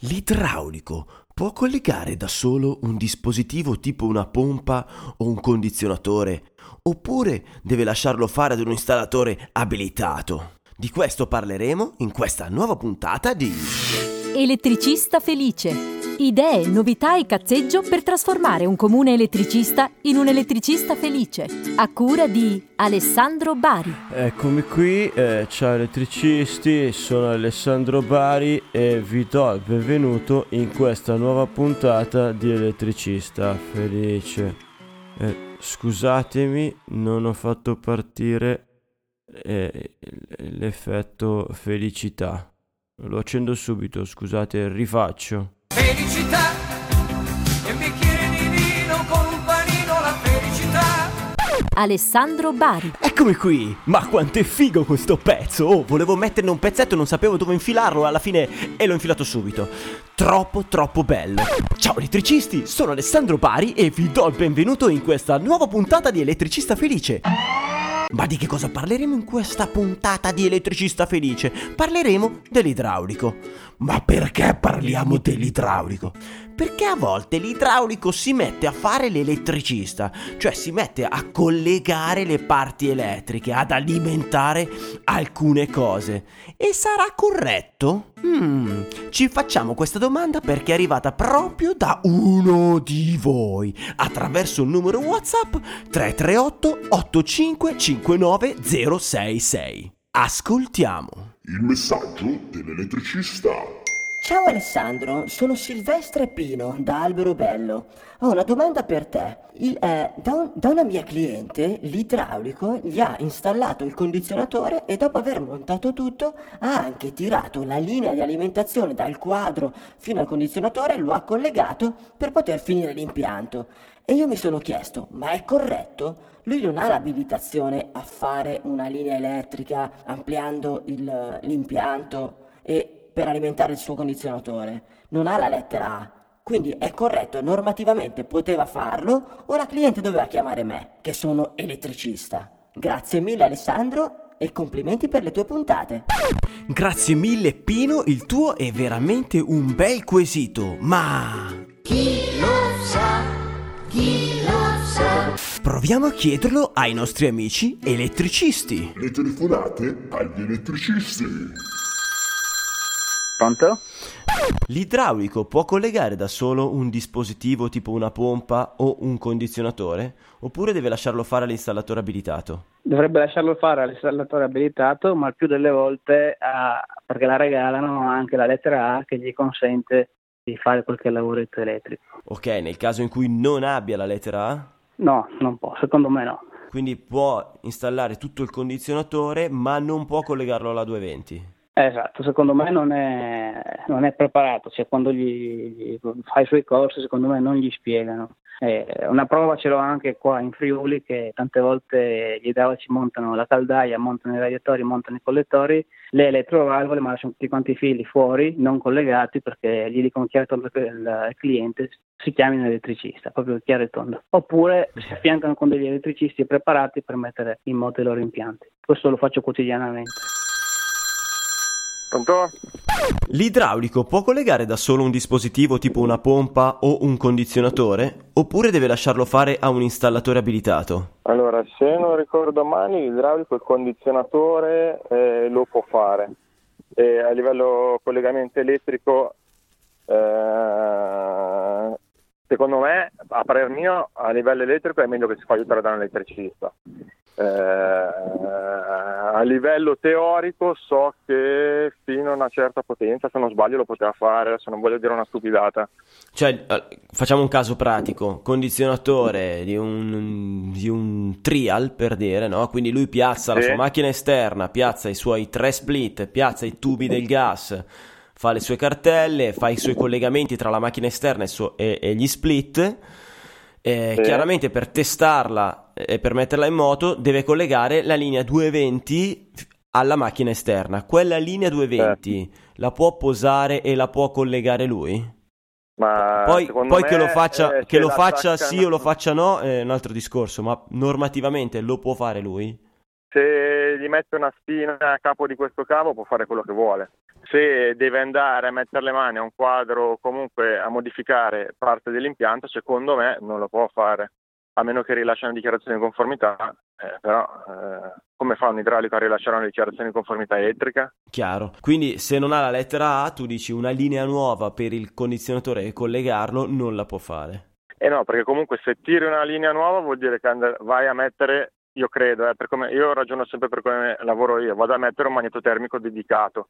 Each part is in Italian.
L'idraulico può collegare da solo un dispositivo tipo una pompa o un condizionatore, oppure deve lasciarlo fare ad un installatore abilitato. Di questo parleremo in questa nuova puntata di Elettricista felice. Idee, novità e cazzeggio per trasformare un comune elettricista in un elettricista felice. A cura di Alessandro Bari. Eccomi qui, eh, ciao elettricisti, sono Alessandro Bari e vi do il benvenuto in questa nuova puntata di Elettricista Felice. Eh, scusatemi, non ho fatto partire eh, l'effetto felicità. Lo accendo subito, scusate, rifaccio. Felicità e un bicchiere di vino con un panino la felicità. Alessandro Bari. Eccomi qui! Ma quanto è figo questo pezzo! Oh, volevo metterne un pezzetto e non sapevo dove infilarlo, alla fine e l'ho infilato subito. Troppo, troppo bello! Ciao elettricisti, sono Alessandro Bari e vi do il benvenuto in questa nuova puntata di Elettricista Felice. Ma di che cosa parleremo in questa puntata di Elettricista Felice? Parleremo dell'idraulico. Ma perché parliamo dell'idraulico? Perché a volte l'idraulico si mette a fare l'elettricista, cioè si mette a collegare le parti elettriche, ad alimentare alcune cose. E sarà corretto? Hmm, ci facciamo questa domanda perché è arrivata proprio da uno di voi, attraverso il numero WhatsApp 338 8559 066. Ascoltiamo. Il messaggio dell'elettricista. Ciao Alessandro, sono Silvestre Pino da Albero Bello. Ho una domanda per te. Il, eh, da, un- da una mia cliente, l'idraulico gli ha installato il condizionatore e dopo aver montato tutto ha anche tirato la linea di alimentazione dal quadro fino al condizionatore e lo ha collegato per poter finire l'impianto. E io mi sono chiesto, ma è corretto? Lui non ha l'abilitazione a fare una linea elettrica ampliando il- l'impianto e per alimentare il suo condizionatore. Non ha la lettera A. Quindi è corretto, normativamente poteva farlo o la cliente doveva chiamare me, che sono elettricista. Grazie mille Alessandro e complimenti per le tue puntate. Grazie mille Pino, il tuo è veramente un bel quesito, ma... Proviamo a chiederlo ai nostri amici elettricisti. Le telefonate agli elettricisti. Pronto? L'idraulico può collegare da solo un dispositivo tipo una pompa o un condizionatore? Oppure deve lasciarlo fare all'installatore abilitato? Dovrebbe lasciarlo fare all'installatore abilitato, ma il più delle volte ha- perché la regalano anche la lettera A che gli consente di fare qualche lavoretto elettrico. Ok, nel caso in cui non abbia la lettera A? No, non può, secondo me no. Quindi può installare tutto il condizionatore ma non può collegarlo alla 220? Esatto, secondo me non è, non è preparato, cioè quando gli, gli fa i suoi corsi secondo me non gli spiegano. Eh, una prova ce l'ho anche qua in Friuli che tante volte gli idraulici montano la caldaia, montano i radiatori, montano i collettori, le elettrovalvole ma lasciano tutti quanti i fili fuori, non collegati perché gli dicono chiaro e tondo che il, cliente si chiami un elettricista, proprio chiaro e tondo. Oppure si affiancano con degli elettricisti preparati per mettere in moto i loro impianti. Questo lo faccio quotidianamente. Pronto? L'idraulico può collegare da solo un dispositivo tipo una pompa o un condizionatore? Oppure deve lasciarlo fare a un installatore abilitato? Allora, se non ricordo male, l'idraulico, il condizionatore eh, lo può fare. E a livello collegamento elettrico, eh, secondo me, a parer mio, a livello elettrico è meglio che si fa aiutare da un elettricista. Eh, a livello teorico so che fino a una certa potenza, se non sbaglio, lo poteva fare, adesso non voglio dire una stupidata. Cioè, eh, facciamo un caso pratico, condizionatore di un, di un trial per dire, no? Quindi lui piazza la Sì. sua macchina esterna, piazza i suoi tre split, piazza i tubi del gas, fa le sue cartelle, fa i suoi collegamenti tra la macchina esterna e, suo- e- e gli split. Eh, Sì. Chiaramente per testarla e per metterla in moto deve collegare la linea 220 f- alla macchina esterna. Quella linea 220 la può posare e la può collegare lui? Ma Poi, poi che lo faccia, eh, che lo faccia sì o lo faccia no è un altro discorso, ma normativamente lo può fare lui? Se gli mette una spina a capo di questo cavo può fare quello che vuole. Se deve andare a mettere le mani a un quadro o comunque a modificare parte dell'impianto, secondo me non lo può fare, a meno che rilasci una dichiarazione di conformità. Eh, però eh, come fa un idraulico a rilasciare una dichiarazione di conformità elettrica? Chiaro. Quindi se non ha la lettera A, tu dici una linea nuova per il condizionatore e collegarlo non la può fare. Eh no, perché comunque se tiri una linea nuova vuol dire che and- vai a mettere, io credo, eh, per come, io ragiono sempre per come lavoro io, vado a mettere un magnetotermico dedicato.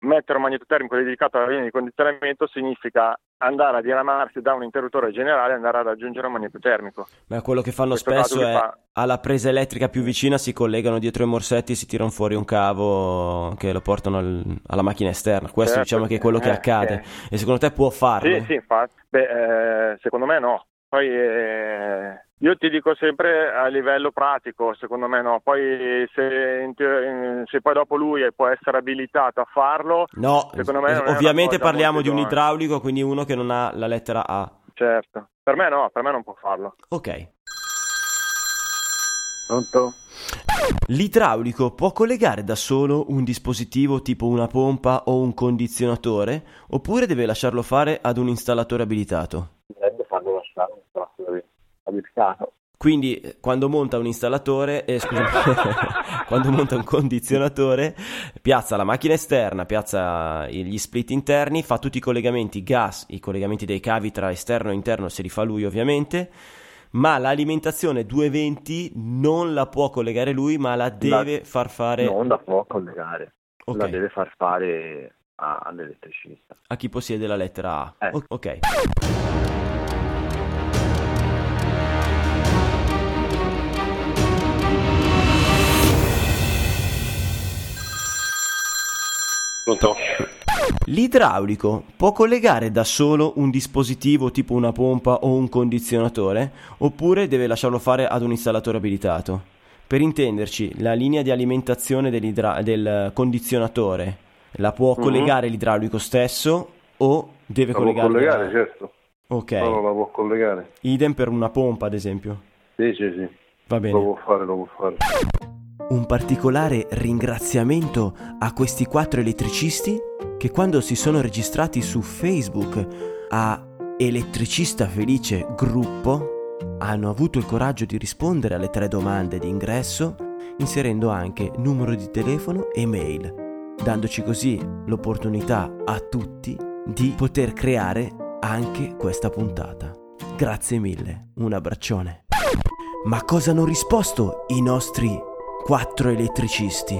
Mettere un magnetotermico dedicato alla linea di condizionamento significa andare a diramarsi da un interruttore generale e andare ad aggiungere un magnetotermico. Ma quello che fanno Questo spesso è fa- alla presa elettrica più vicina si collegano dietro i morsetti e si tirano fuori un cavo che lo portano al- alla macchina esterna. Questo Certo, diciamo che è quello che eh, accade. eh. E secondo te può farlo? Sì, sì, infatti. Beh, eh, secondo me no. Poi eh, io ti dico sempre a livello pratico, secondo me no. Poi se, se poi dopo lui può essere abilitato a farlo, No, secondo me una ovviamente parliamo di un idraulico, quindi uno che non ha la lettera A. Certo. Per me no, per me non può farlo. Ok. Pronto? L'idraulico può collegare da solo un dispositivo tipo una pompa o un condizionatore oppure deve lasciarlo fare ad un installatore abilitato? Dovrebbe farlo lasciare un abilitato. Quindi quando monta un installatore, eh, scusami, quando monta un condizionatore, piazza la macchina esterna, piazza gli split interni, fa tutti i collegamenti gas, i collegamenti dei cavi tra esterno e interno se li fa lui ovviamente, ma l'alimentazione 220 non la può collegare lui, ma la deve far fare Non la può collegare, Ok. la deve far fare a- all'elettricista. a chi possiede la lettera A. Eh. Ok. Pronto? L'idraulico può collegare da solo un dispositivo tipo una pompa o un condizionatore oppure deve lasciarlo fare ad un installatore abilitato? Per intenderci, la linea di alimentazione del condizionatore la può Mhm. collegare l'idraulico stesso o deve La può collegare collegare, certo. Ok. No, no, la può collegare. Idem per una pompa, ad esempio. Sì, sì, sì. Va bene. Lo può fare, lo può fare. Un particolare ringraziamento a questi quattro elettricisti che quando si sono registrati su Facebook a Elettricista Felice Gruppo hanno avuto il coraggio di rispondere alle tre domande di ingresso inserendo anche numero di telefono e mail, dandoci così l'opportunità a tutti di poter creare anche questa puntata. Grazie mille, un abbraccione. Ma cosa hanno risposto i nostri quattro elettricisti?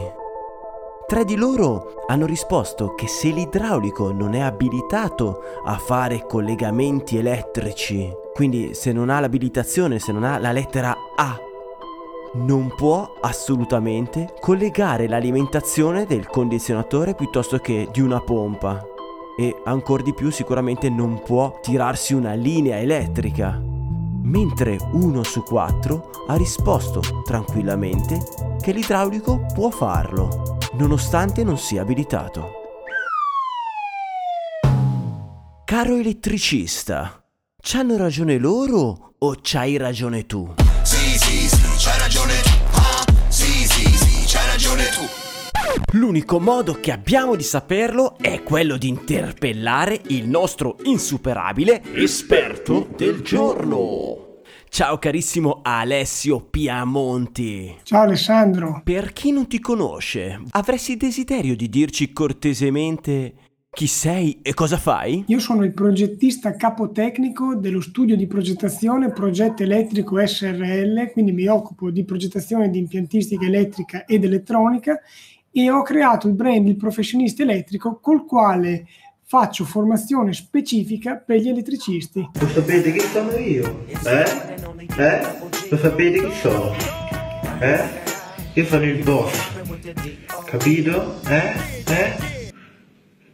Tre di loro hanno risposto che se l'idraulico non è abilitato a fare collegamenti elettrici, quindi se non ha l'abilitazione, se non ha la lettera A, non può assolutamente collegare l'alimentazione del condizionatore piuttosto che di una pompa. E ancora di più sicuramente non può tirarsi una linea elettrica mentre uno su quattro ha risposto tranquillamente che l'idraulico può farlo, nonostante non sia abilitato. Caro elettricista, c'hanno ragione loro o c'hai ragione tu? L'unico modo che abbiamo di saperlo è quello di interpellare il nostro insuperabile esperto del giorno. Ciao carissimo Alessio Piamonti. Ciao Alessandro. Per chi non ti conosce, avresti desiderio di dirci cortesemente chi sei e cosa fai? Io sono il progettista capotecnico dello studio di progettazione Progetto Elettrico SRL, quindi mi occupo di progettazione di impiantistica elettrica ed elettronica e ho creato il brand Il Professionista Elettrico col quale faccio formazione specifica per gli elettricisti. Lo sapete chi sono io? Eh? Eh? Lo sapete chi sono? Eh? Io sono il boss. Capito? Eh? Eh?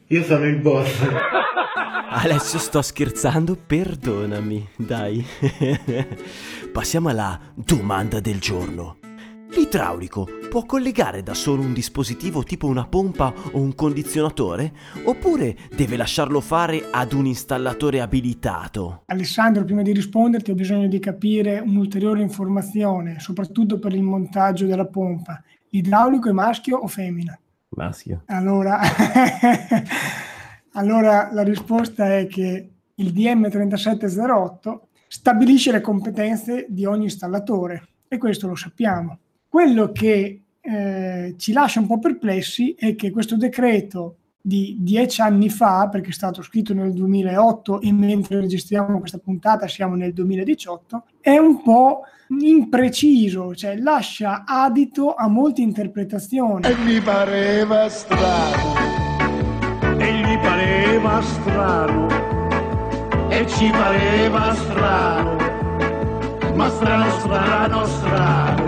Io sono il boss. Alessio, sto scherzando, perdonami, dai. Passiamo alla domanda del giorno. L'idraulico può collegare da solo un dispositivo tipo una pompa o un condizionatore? Oppure deve lasciarlo fare ad un installatore abilitato? Alessandro, prima di risponderti ho bisogno di capire un'ulteriore informazione, soprattutto per il montaggio della pompa. L'idraulico è maschio o femmina? Maschio. Allora, allora la risposta è che il DM 3708 stabilisce le competenze di ogni installatore e questo lo sappiamo. Quello che eh, ci lascia un po' perplessi è che questo decreto di dieci anni fa, perché è stato scritto nel 2008 e mentre registriamo questa puntata siamo nel 2018, è un po' impreciso, cioè lascia adito a molte interpretazioni. E mi pareva strano, e gli pareva strano, e ci pareva strano, ma strano, strano, strano.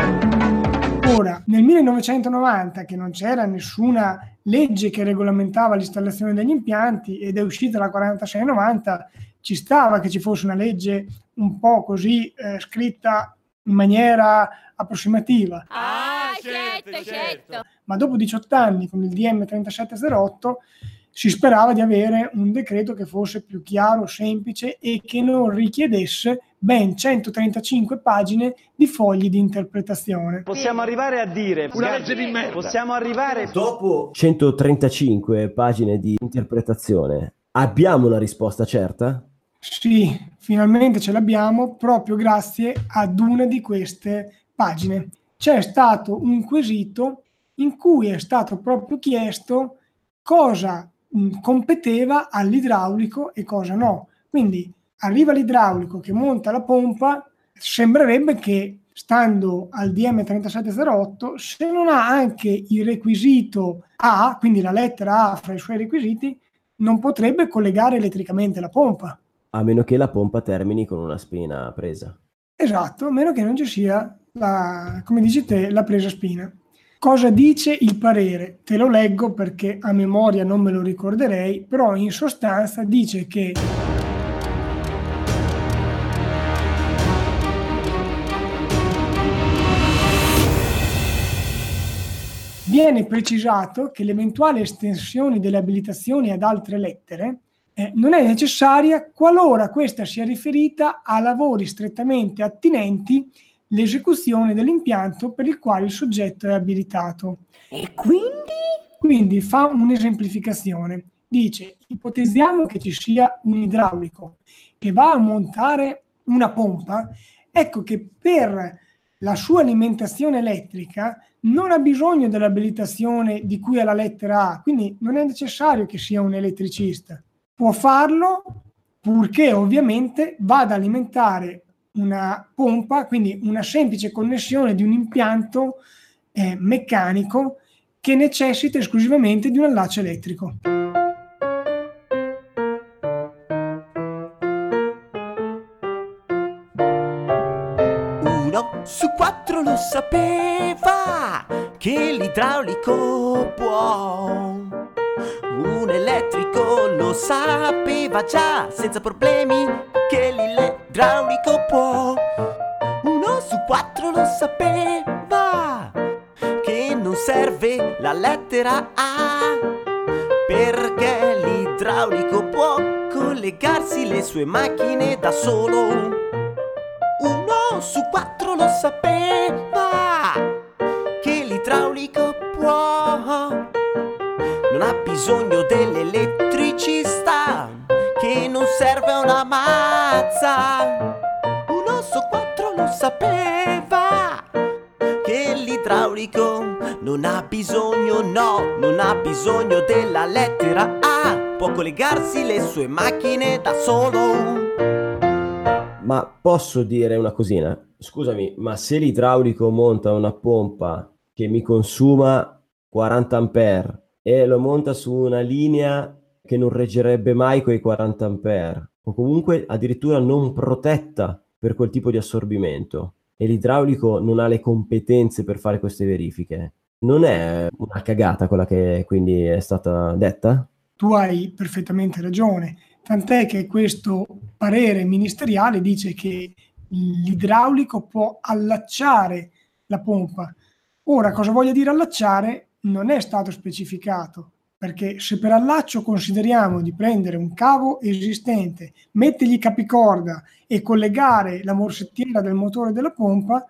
Nel 1990, che non c'era nessuna legge che regolamentava l'installazione degli impianti ed è uscita la 4690, ci stava che ci fosse una legge un po' così eh, scritta in maniera approssimativa. Ah, certo, certo. Ma dopo 18 anni, con il DM 3708, si sperava di avere un decreto che fosse più chiaro, semplice e che non richiedesse ben 135 pagine di fogli di interpretazione. Possiamo arrivare a dire Una legge di merda. Possiamo arrivare Dopo 135 pagine di interpretazione, abbiamo una risposta certa? Sì, finalmente ce l'abbiamo proprio grazie ad una di queste pagine. C'è stato un quesito in cui è stato proprio chiesto cosa mh, competeva all'idraulico e cosa no. Quindi arriva l'idraulico che monta la pompa, sembrerebbe che stando al DM 3708, se non ha anche il requisito A, quindi la lettera A fra i suoi requisiti, non potrebbe collegare elettricamente la pompa. A meno che la pompa termini con una spina presa. Esatto, a meno che non ci sia, la, come dici te, la presa spina. Cosa dice il parere? Te lo leggo perché a memoria non me lo ricorderei, però in sostanza dice che viene precisato che l'eventuale estensione delle abilitazioni ad altre lettere eh, non è necessaria qualora questa sia riferita a lavori strettamente attinenti l'esecuzione dell'impianto per il quale il soggetto è abilitato. E quindi? Quindi fa un'esemplificazione. Dice, ipotizziamo che ci sia un idraulico che va a montare una pompa, ecco che per la sua alimentazione elettrica non ha bisogno dell'abilitazione di cui è la lettera A, quindi non è necessario che sia un elettricista. Può farlo purché ovviamente vada ad alimentare una pompa, quindi una semplice connessione di un impianto eh, meccanico che necessita esclusivamente di un allaccio elettrico. Uno su quattro lo sapeva che l'idraulico può. Un elettrico lo sapeva già senza problemi che l'idraulico può. Uno su quattro lo sapeva che non serve la lettera A perché l'idraulico può collegarsi le sue macchine da solo. Uno su quattro lo sapeva che l'idraulico può. Non ha bisogno dell'elettricista che non serve una mazza. Uno su quattro lo sapeva che l'idraulico non ha bisogno, no, non ha bisogno della lettera A. Può collegarsi le sue macchine da solo. Ma posso dire una cosina? Scusami, ma se l'idraulico monta una pompa che mi consuma 40 ampere e lo monta su una linea che non reggerebbe mai quei 40 ampere o comunque addirittura non protetta per quel tipo di assorbimento e l'idraulico non ha le competenze per fare queste verifiche, non è una cagata quella che quindi è stata detta? tu hai perfettamente ragione, tant'è che questo parere ministeriale dice che l'idraulico può allacciare la pompa. Ora, cosa voglia dire allacciare non è stato specificato, perché se per allaccio consideriamo di prendere un cavo esistente, mettergli capicorda e collegare la morsettiera del motore della pompa,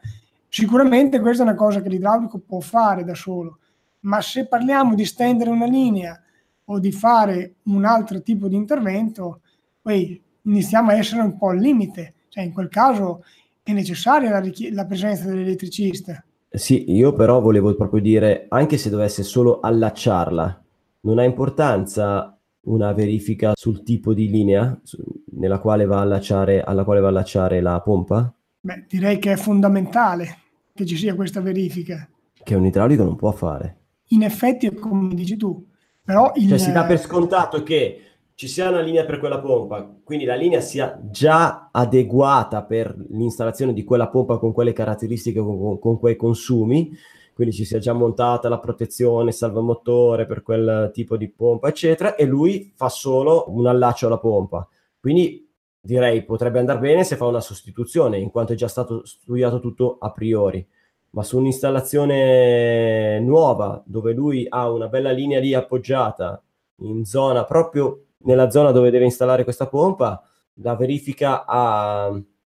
sicuramente questa è una cosa che l'idraulico può fare da solo. Ma se parliamo di stendere una linea o di fare un altro tipo di intervento, poi iniziamo a essere un po' al limite. Cioè, in quel caso è necessaria la, richie- la presenza dell'elettricista. Sì, io però volevo proprio dire, anche se dovesse solo allacciarla, non ha importanza una verifica sul tipo di linea su- nella quale va a allacciare, alla quale va a allacciare la pompa? Beh, direi che è fondamentale che ci sia questa verifica. Che un idraulico non può fare. In effetti è come dici tu, però il... Cioè si dà per scontato che ci sia una linea per quella pompa, quindi la linea sia già adeguata per l'installazione di quella pompa con quelle caratteristiche, con, con- quei consumi, quindi ci sia già montata la protezione, salvamotore per quel tipo di pompa, eccetera, e lui fa solo un allaccio alla pompa. Quindi direi potrebbe andare bene se fa una sostituzione, in quanto è già stato studiato tutto a priori. Ma su un'installazione nuova, dove lui ha una bella linea lì appoggiata, in zona proprio nella zona dove deve installare questa pompa, la verifica a,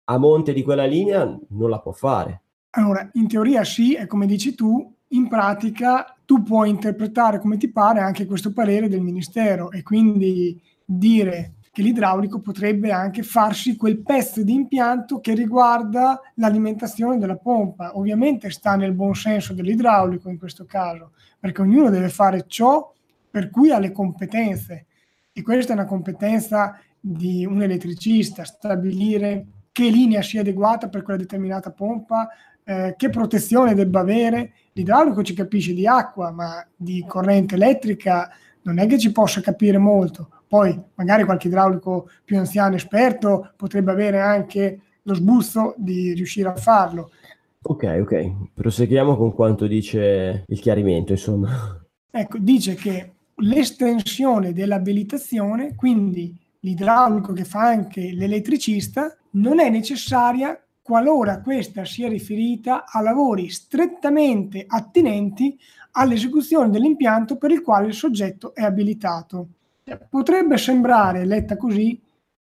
a monte di quella linea non la può fare. Allora, in teoria sì, è come dici tu, in pratica tu puoi interpretare come ti pare anche questo parere del Ministero e quindi dire che l'idraulico potrebbe anche farsi quel pezzo di impianto che riguarda l'alimentazione della pompa. Ovviamente sta nel buon senso dell'idraulico in questo caso, perché ognuno deve fare ciò per cui ha le competenze e questa è una competenza di un elettricista, stabilire che linea sia adeguata per quella determinata pompa, eh, che protezione debba avere. L'idraulico ci capisce di acqua, ma di corrente elettrica non è che ci possa capire molto. Poi magari qualche idraulico più anziano esperto potrebbe avere anche lo sbuzzo di riuscire a farlo. Ok, ok, proseguiamo con quanto dice il chiarimento, insomma. Ecco, dice che l'estensione dell'abilitazione, quindi l'idraulico che fa anche l'elettricista, non è necessaria qualora questa sia riferita a lavori strettamente attinenti all'esecuzione dell'impianto per il quale il soggetto è abilitato. Potrebbe sembrare, letta così,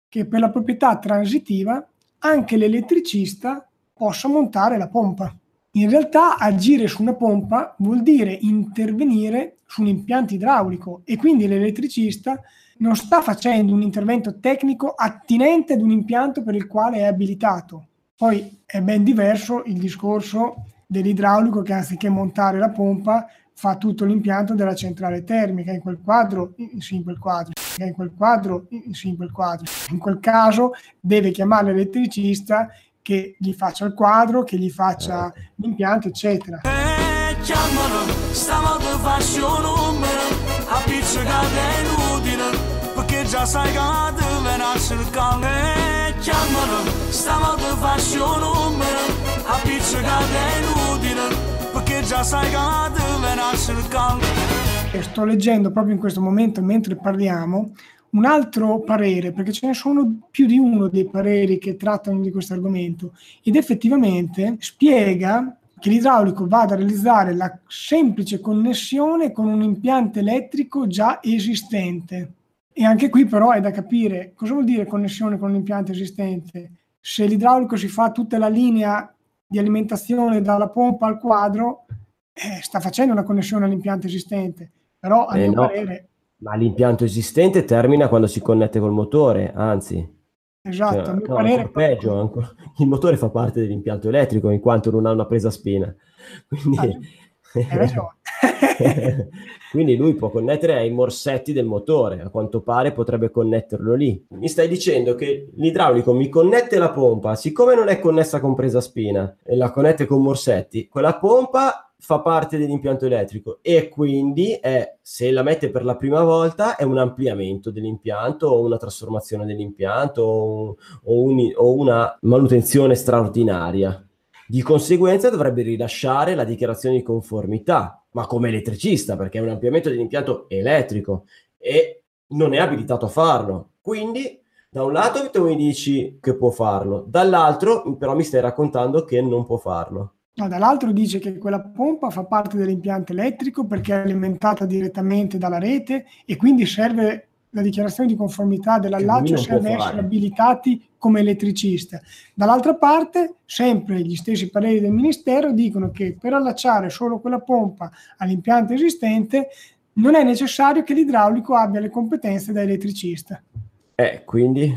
che per la proprietà transitiva anche l'elettricista possa montare la pompa. In realtà agire su una pompa vuol dire intervenire su un impianto idraulico e quindi l'elettricista non sta facendo un intervento tecnico attinente ad un impianto per il quale è abilitato. Poi è ben diverso il discorso dell'idraulico che anziché montare la pompa fa tutto l'impianto della centrale termica. In quel quadro, sì, in quel quadro, in quel quadro, sì, in quel quadro. In quel caso deve chiamare l'elettricista che gli faccia il quadro, che gli faccia l'impianto, eccetera. chiamano già sai dove nasce il cane E sto leggendo proprio in questo momento, mentre parliamo, un altro parere, perché ce ne sono più di uno dei pareri che trattano di questo argomento, ed effettivamente spiega che l'idraulico vada a realizzare la semplice connessione con un impianto elettrico già esistente. E anche qui però è da capire cosa vuol dire connessione con un impianto esistente. Se l'idraulico si fa tutta la linea di alimentazione dalla pompa al quadro, eh, sta facendo una connessione all'impianto esistente. Però a Eh, mio no. parere, Ma l'impianto esistente termina quando si connette col motore, anzi. esatto, Cioè, a mio no, parere ancora peggio, ancora- il motore fa parte dell'impianto elettrico in quanto non ha una presa spina. Quindi, ragione. quindi lui può connettere ai morsetti del motore, a quanto pare potrebbe connetterlo lì. Mi stai dicendo che l'idraulico mi connette la pompa, siccome non è connessa con presa spina e la connette con morsetti, quella pompa fa parte dell'impianto elettrico e quindi è, se la mette per la prima volta è un ampliamento dell'impianto o una trasformazione dell'impianto o, o un- o una manutenzione straordinaria. Di conseguenza dovrebbe rilasciare la dichiarazione di conformità, ma come elettricista, perché è un ampliamento dell'impianto elettrico e non è abilitato a farlo. Quindi, da un lato tu mi dici che può farlo, dall'altro però mi stai raccontando che non può farlo. No, dall'altro dice che quella pompa fa parte dell'impianto elettrico perché è alimentata direttamente dalla rete e quindi serve la dichiarazione di conformità dell'allaccio serve essere abilitati come elettricista. Dall'altra parte, sempre gli stessi pareri del Ministero dicono che per allacciare solo quella pompa all'impianto esistente non è necessario che l'idraulico abbia le competenze da elettricista. Eh, quindi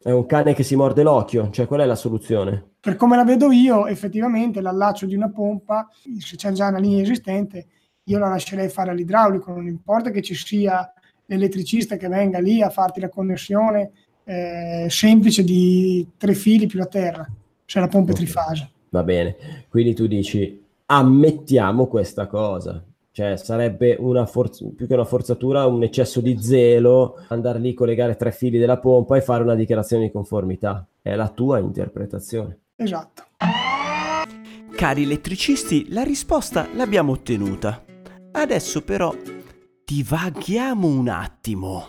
è un cane che si morde l'occhio, cioè qual è la soluzione? Per come la vedo io, effettivamente l'allaccio di una pompa, se c'è già una linea esistente, io la lascerei fare all'idraulico, non importa che ci sia l'elettricista che venga lì a farti la connessione eh, semplice di tre fili più la terra, se la pompa è trifase. Va bene, quindi tu dici ammettiamo questa cosa. Cioè, sarebbe una forz- più che una forzatura, un eccesso di zelo andare lì, collegare tre fili della pompa e fare una dichiarazione di conformità. È la tua interpretazione. Esatto. Cari elettricisti, la risposta l'abbiamo ottenuta. Adesso però divaghiamo un attimo.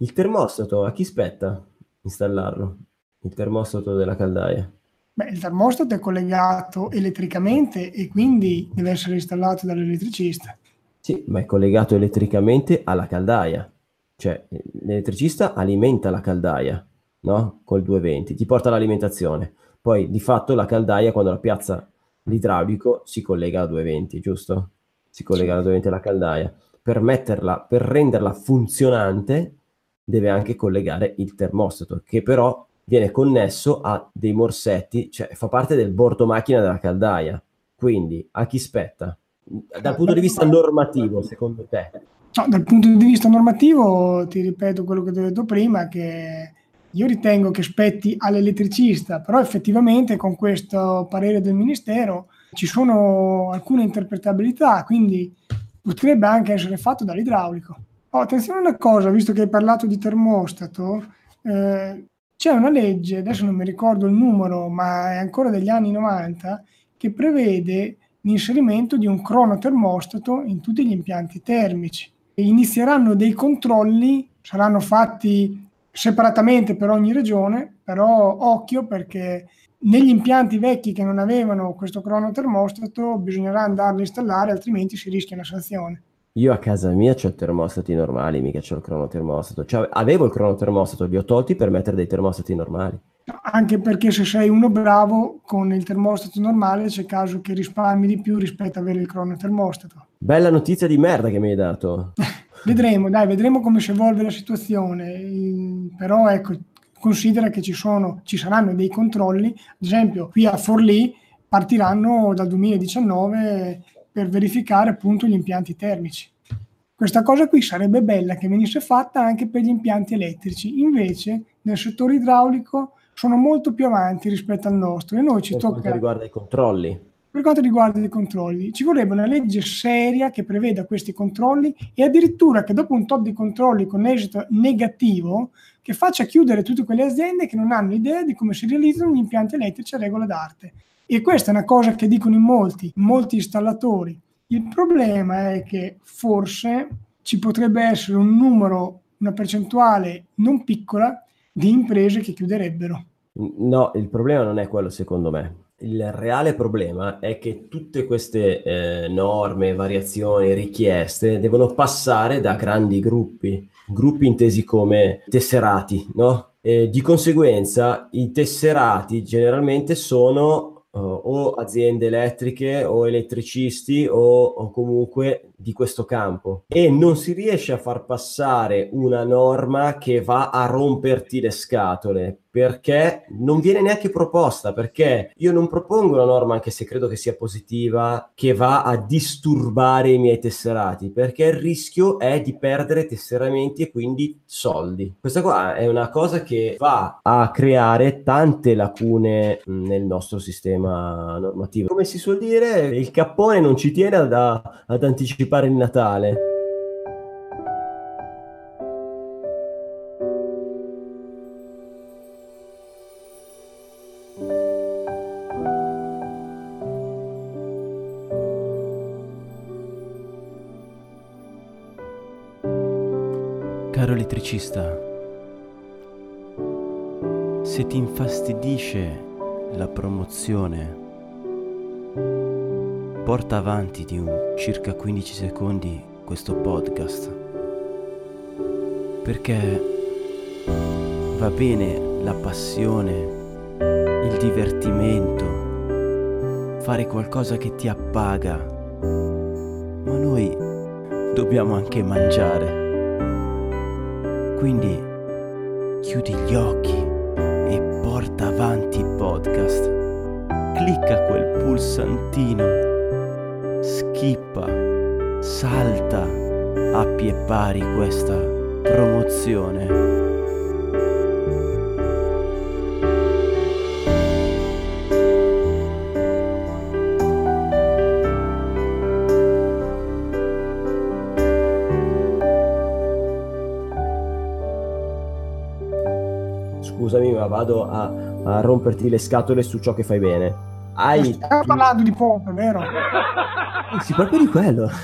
Il termostato, a chi spetta installarlo? Il termostato della caldaia. Beh, il termostato è collegato elettricamente e quindi deve essere installato dall'elettricista. Sì, ma è collegato elettricamente alla caldaia. Cioè, l'elettricista alimenta la caldaia, no? Col 220, ti porta l'alimentazione. Poi, di fatto, la caldaia, quando la piazza l'idraulico, si collega a 220, giusto? Si collega alla 220 alla caldaia. Per metterla, per renderla funzionante, deve anche collegare il termostato, che però viene connesso a dei morsetti, cioè fa parte del bordo macchina della caldaia. Quindi, a chi spetta? Dal punto di vista normativo, secondo te? No, dal punto di vista normativo, ti ripeto quello che ti ho detto prima, che io ritengo che spetti all'elettricista, però effettivamente con questo parere del Ministero ci sono alcune interpretabilità, quindi potrebbe anche essere fatto dall'idraulico. Oh, attenzione a una cosa, visto che hai parlato di termostato, eh, c'è una legge, adesso non mi ricordo il numero, ma è ancora degli anni 90, che prevede l'inserimento di un cronotermostato in tutti gli impianti termici. Inizieranno dei controlli, saranno fatti separatamente per ogni regione, però occhio perché negli impianti vecchi che non avevano questo cronotermostato bisognerà andarlo a installare, altrimenti si rischia una sanzione. Io a casa mia ho termostati normali, mica c'ho il cronotermostato. Cioè, avevo il cronotermostato, li ho tolti per mettere dei termostati normali. Anche perché se sei uno bravo con il termostato normale c'è caso che risparmi di più rispetto a avere il cronotermostato. Bella notizia di merda che mi hai dato. Vedremo, dai, vedremo come si evolve la situazione. Però ecco, considera che ci, sono, ci saranno dei controlli, ad esempio qui a Forlì partiranno dal 2019 per verificare appunto gli impianti termici. Questa cosa qui sarebbe bella che venisse fatta anche per gli impianti elettrici, invece nel settore idraulico sono molto più avanti rispetto al nostro e noi ci Per tocca... quanto riguarda i controlli. Per quanto riguarda i controlli, ci vorrebbe una legge seria che preveda questi controlli e addirittura che dopo un tot di controlli con esito negativo, che faccia chiudere tutte quelle aziende che non hanno idea di come si realizzano gli impianti elettrici a regola d'arte. E questa è una cosa che dicono in molti, molti installatori. Il problema è che forse ci potrebbe essere un numero, una percentuale non piccola di imprese che chiuderebbero. No, il problema non è quello secondo me. Il reale problema è che tutte queste eh, norme, variazioni, richieste devono passare da grandi gruppi, gruppi intesi come tesserati, no? E di conseguenza i tesserati generalmente sono uh, o aziende elettriche o elettricisti o, o comunque di questo campo. E non si riesce a far passare una norma che va a romperti le scatole perché non viene neanche proposta perché io non propongo una norma anche se credo che sia positiva che va a disturbare i miei tesserati perché il rischio è di perdere tesseramenti e quindi soldi. Questa qua è una cosa che va a creare tante lacune mh, nel nostro sistema normativo. Come si suol dire il cappone non ci tiene ad, ad anticipare il Natale. Caro elettricista, se ti infastidisce la promozione, porta avanti di un circa 15 secondi questo podcast. Perché va bene la passione, il divertimento, fare qualcosa che ti appaga, ma noi dobbiamo anche mangiare. Quindi chiudi gli occhi e porta avanti il podcast. Clicca quel pulsantino, schippa, salta a pie pari questa promozione. Scusami, ma vado a, a romperti le scatole su ciò che fai bene. Hai. Stiamo parlando di pompe, vero? Sì, proprio di quello.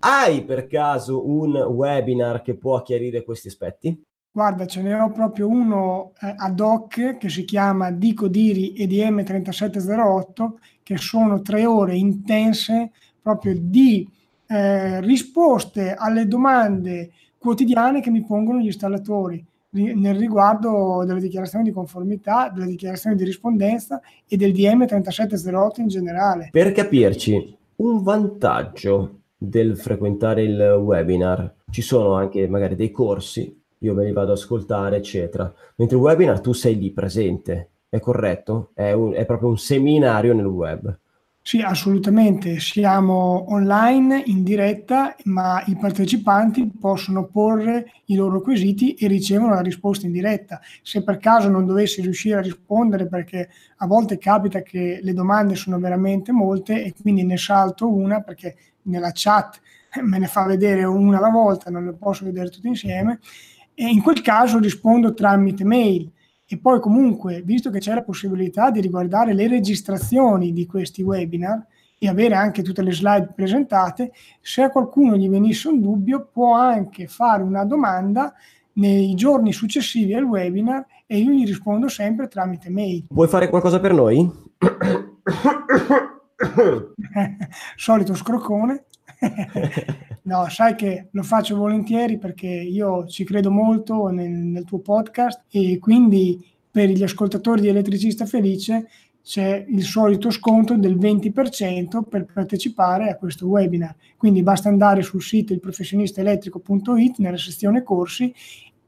Hai per caso un webinar che può chiarire questi aspetti? Guarda, ce ne ho proprio uno eh, ad hoc che si chiama Dico Diri EDM 3708, che sono tre ore intense proprio di eh, risposte alle domande quotidiane che mi pongono gli installatori ri- nel riguardo delle dichiarazioni di conformità, delle dichiarazioni di rispondenza e del DM 3708 in generale. Per capirci, un vantaggio del frequentare il webinar, ci sono anche magari dei corsi, io me li vado ad ascoltare, eccetera. Mentre il webinar tu sei lì presente, è corretto? È, un- è proprio un seminario nel web. Sì, assolutamente. Siamo online in diretta, ma i partecipanti possono porre i loro quesiti e ricevono la risposta in diretta. Se per caso non dovessi riuscire a rispondere, perché a volte capita che le domande sono veramente molte e quindi ne salto una perché nella chat me ne fa vedere una alla volta, non le posso vedere tutte insieme, e in quel caso rispondo tramite mail. E poi comunque, visto che c'è la possibilità di riguardare le registrazioni di questi webinar e avere anche tutte le slide presentate, se a qualcuno gli venisse un dubbio può anche fare una domanda nei giorni successivi al webinar e io gli rispondo sempre tramite mail. Vuoi fare qualcosa per noi? Solito scroccone. no, sai che lo faccio volentieri perché io ci credo molto nel, nel tuo podcast e quindi per gli ascoltatori di Elettricista Felice c'è il solito sconto del 20% per partecipare a questo webinar. Quindi basta andare sul sito ilprofessionistaelettrico.it nella sezione corsi,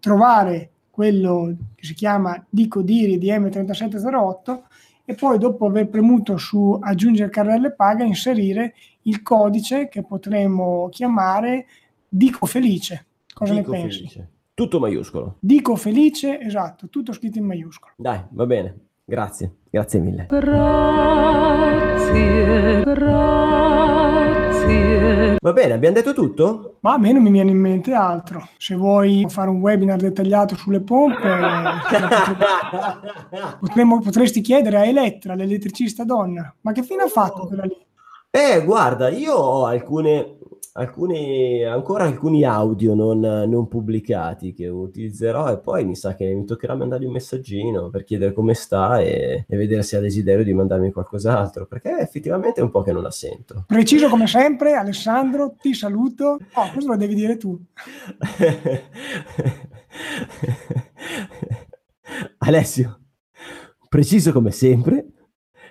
trovare quello che si chiama Dico Diri DM3708 e poi dopo aver premuto su aggiungere carrelle paga inserire il codice che potremmo chiamare Dico Felice. Cosa Dico ne pensi? felice. Tutto maiuscolo. Dico Felice, esatto, tutto scritto in maiuscolo. Dai, va bene. Grazie, grazie mille. Grazie, grazie. Va bene, abbiamo detto tutto? Ma a me non mi viene in mente altro. Se vuoi fare un webinar dettagliato sulle pompe, potremmo- potresti chiedere a Elettra, l'elettricista donna. Ma che fine ha fatto quella lì? Eh, guarda, io ho alcune, alcuni, ancora alcuni audio non, non pubblicati che utilizzerò e poi mi sa che mi toccherà mandargli un messaggino per chiedere come sta e, e vedere se ha desiderio di mandarmi qualcos'altro, perché effettivamente è un po' che non la sento. Preciso come sempre, Alessandro, ti saluto. Oh, questo lo devi dire tu. Alessio, preciso come sempre,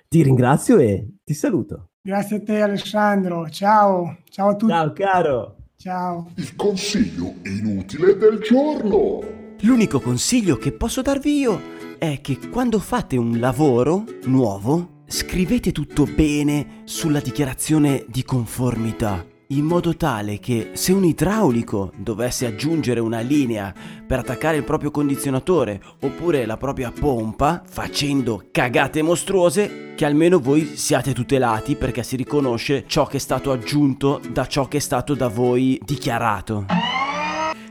ti ringrazio e ti saluto. Grazie a te Alessandro. Ciao. Ciao a tutti. Ciao caro. Ciao. Il consiglio inutile del giorno. L'unico consiglio che posso darvi io è che quando fate un lavoro nuovo, scrivete tutto bene sulla dichiarazione di conformità, in modo tale che se un idraulico dovesse aggiungere una linea per attaccare il proprio condizionatore oppure la propria pompa, facendo cagate mostruose, che almeno voi siate tutelati perché si riconosce ciò che è stato aggiunto da ciò che è stato da voi dichiarato.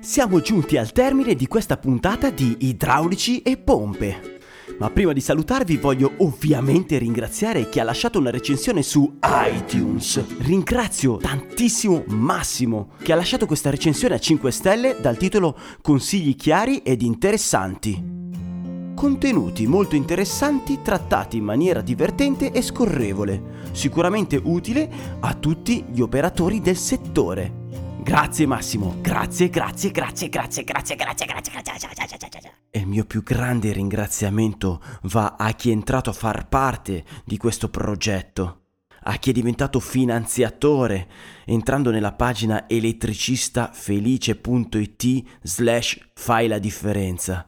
Siamo giunti al termine di questa puntata di idraulici e pompe. Ma prima di salutarvi voglio ovviamente ringraziare chi ha lasciato una recensione su iTunes. Ringrazio tantissimo Massimo che ha lasciato questa recensione a 5 stelle dal titolo Consigli chiari ed interessanti. Contenuti molto interessanti trattati in maniera divertente e scorrevole, sicuramente utile a tutti gli operatori del settore. Grazie Massimo, grazie, grazie, grazie, grazie, grazie, grazie, grazie, grazie, grazie, grazie. E il mio più grande ringraziamento va a chi è entrato a far parte di questo progetto, a chi è diventato finanziatore entrando nella pagina elettricistafelice.it slash fai la differenza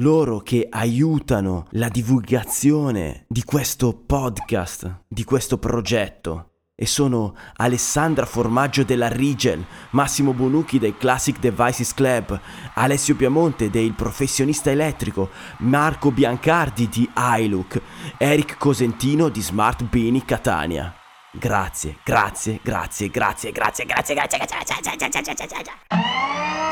loro che aiutano la divulgazione di questo podcast, di questo progetto. E sono Alessandra Formaggio della Rigel, Massimo Bonucchi del Classic Devices Club, Alessio Piamonte del Professionista Elettrico, Marco Biancardi di iLook, Eric Cosentino di Smart Bini Catania. Grazie, grazie, grazie, grazie, grazie, grazie, grazie, grazie.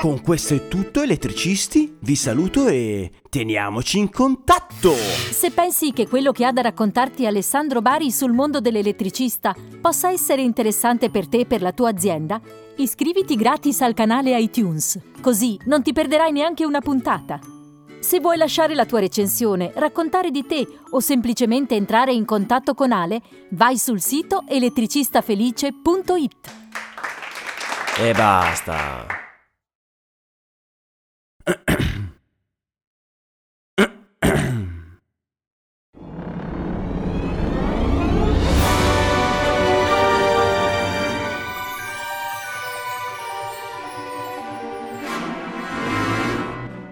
Con questo è tutto elettricisti, vi saluto e teniamoci in contatto! Se pensi che quello che ha da raccontarti Alessandro Bari sul mondo dell'elettricista possa essere interessante per te e per la tua azienda, iscriviti gratis al canale iTunes, così non ti perderai neanche una puntata. Se vuoi lasciare la tua recensione, raccontare di te o semplicemente entrare in contatto con Ale, vai sul sito elettricistafelice.it. E basta.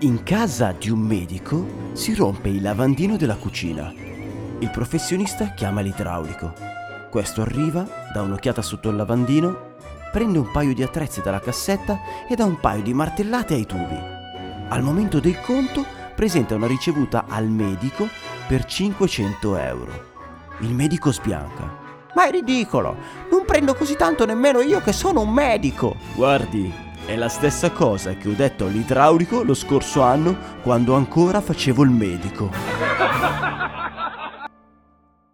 In casa di un medico si rompe il lavandino della cucina. Il professionista chiama l'idraulico. Questo arriva, dà un'occhiata sotto il lavandino, prende un paio di attrezzi dalla cassetta e dà un paio di martellate ai tubi. Al momento del conto presenta una ricevuta al medico per 500 euro. Il medico sbianca. Ma è ridicolo! Non prendo così tanto nemmeno io che sono un medico! Guardi, è la stessa cosa che ho detto all'idraulico lo scorso anno quando ancora facevo il medico.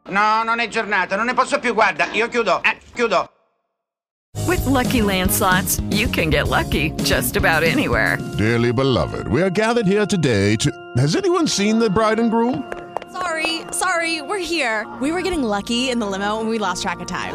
No, non è giornata, non ne posso più, guarda, io chiudo, eh, chiudo. With Lucky Land slots, you can get lucky just about anywhere. Dearly beloved, we are gathered here today to. Has anyone seen the bride and groom? Sorry, sorry, we're here. We were getting lucky in the limo and we lost track of time.